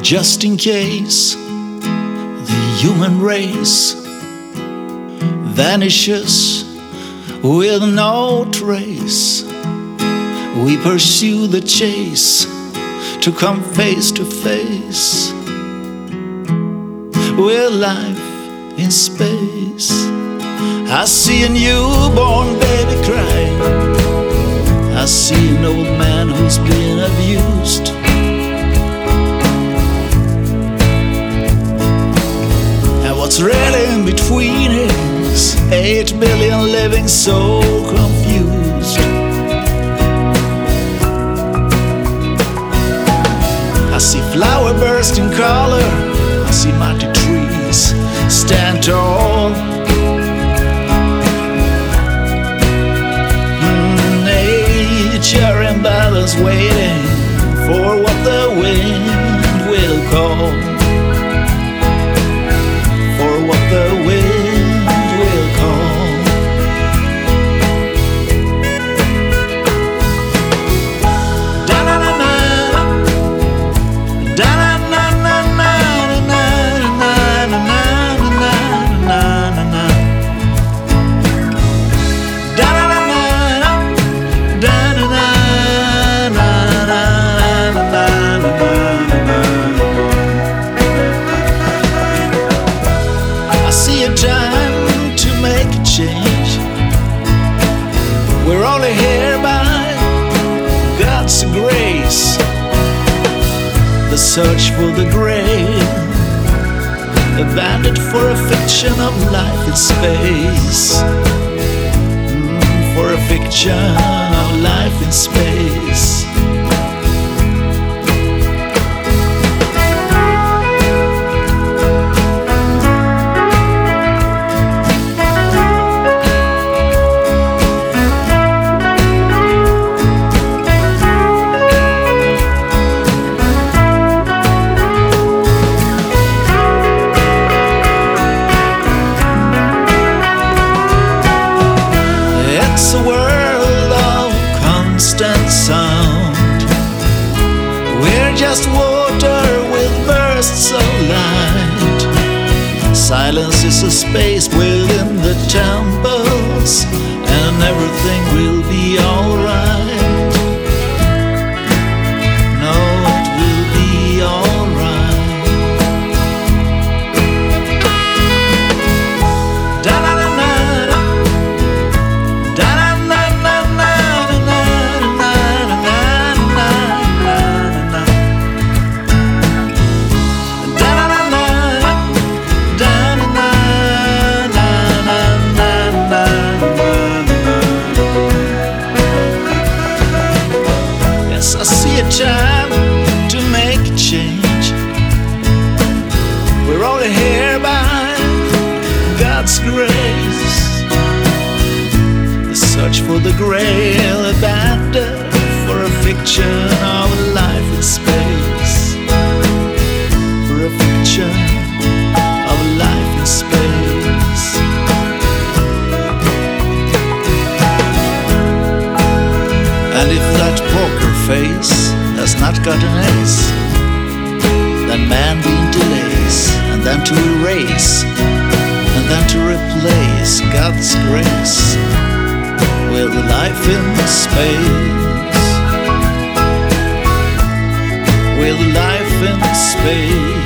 just in case the human race vanishes with no trace. We pursue the chase to come face to face with life in space. I see a newborn baby crying. I see an old man who's been abused. What's really in between is eight billion living so confused. I see flower burst in color. I see mighty trees stand tall. Mm, Nature in balance, waiting for what the wind will call. Search for the grail, abandoned for a fiction of life in space. Mm, for a fiction of life in space. A world of constant sound. We're just water with bursts of light. Silence is a space within the temples, and everything will be alright. For the grail abandoned for a fiction of a life in space. For a fiction of a life in space. And if that poker face has not got an ace, then man being delays, and then to erase, and then to replace God's grace with life in the space. With life in the space.